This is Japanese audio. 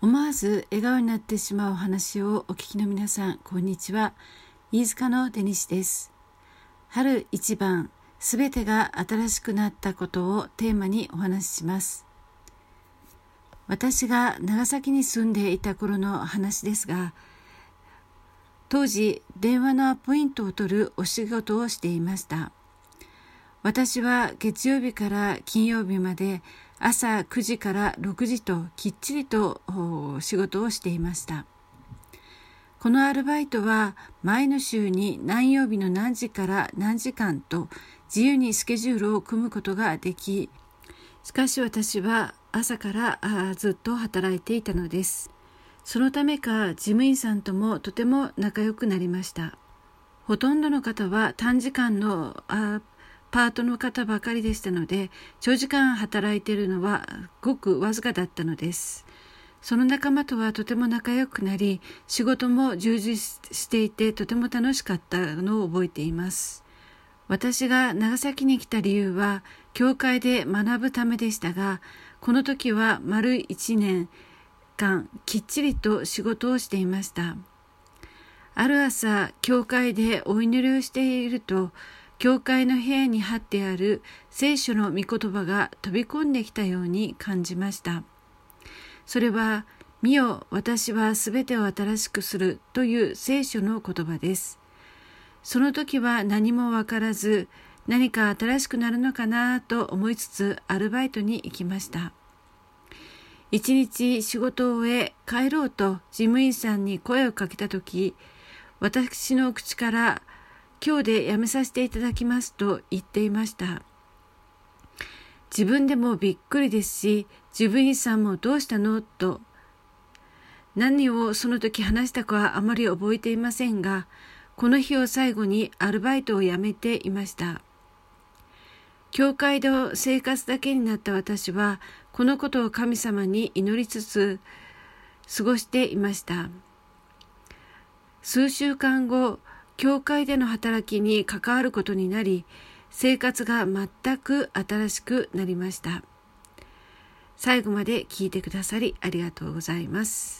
思わず笑顔になってしまうお話をお聞きの皆さん、こんにちは。飯塚のデニシです。春一番、すべてが新しくなったことをテーマにお話しします。私が長崎に住んでいた頃の話ですが、当時電話のアポイントを取るお仕事をしていました。私は月曜日から金曜日まで朝9時から6時ときっちりと仕事をしていました。このアルバイトは前の週に何曜日の何時から何時間と自由にスケジュールを組むことができ、しかし私は朝からずっと働いていたのです。そのためか事務員さんともとても仲良くなりました。ほとんどの方は短時間のパートの方ばかりでしたので、長時間働いているのはごくわずかだったのです。その仲間とはとても仲良くなり、仕事も充実していてとても楽しかったのを覚えています。私が長崎に来た理由は、教会で学ぶためでしたが、この時は丸一年間きっちりと仕事をしていました。ある朝、教会でお祈りをしていると、教会の部屋に貼ってある聖書の御言葉が飛び込んできたように感じました。それは、見よ、私はすべてを新しくするという聖書の言葉です。その時は何もわからず、何か新しくなるのかなと思いつつアルバイトに行きました。一日仕事を終え帰ろうと事務員さんに声をかけた時、私の口から今日で辞めさせていただきますと言っていました。自分でもびっくりですし、事務員さんもどうしたのと、何をその時話したかはあまり覚えていませんが、この日を最後にアルバイトを辞めていました。教会の生活だけになった私は、このことを神様に祈りつつ過ごしていました。数週間後、教会での働きに関わることになり、生活が全く新しくなりました。最後まで聞いてくださりありがとうございます。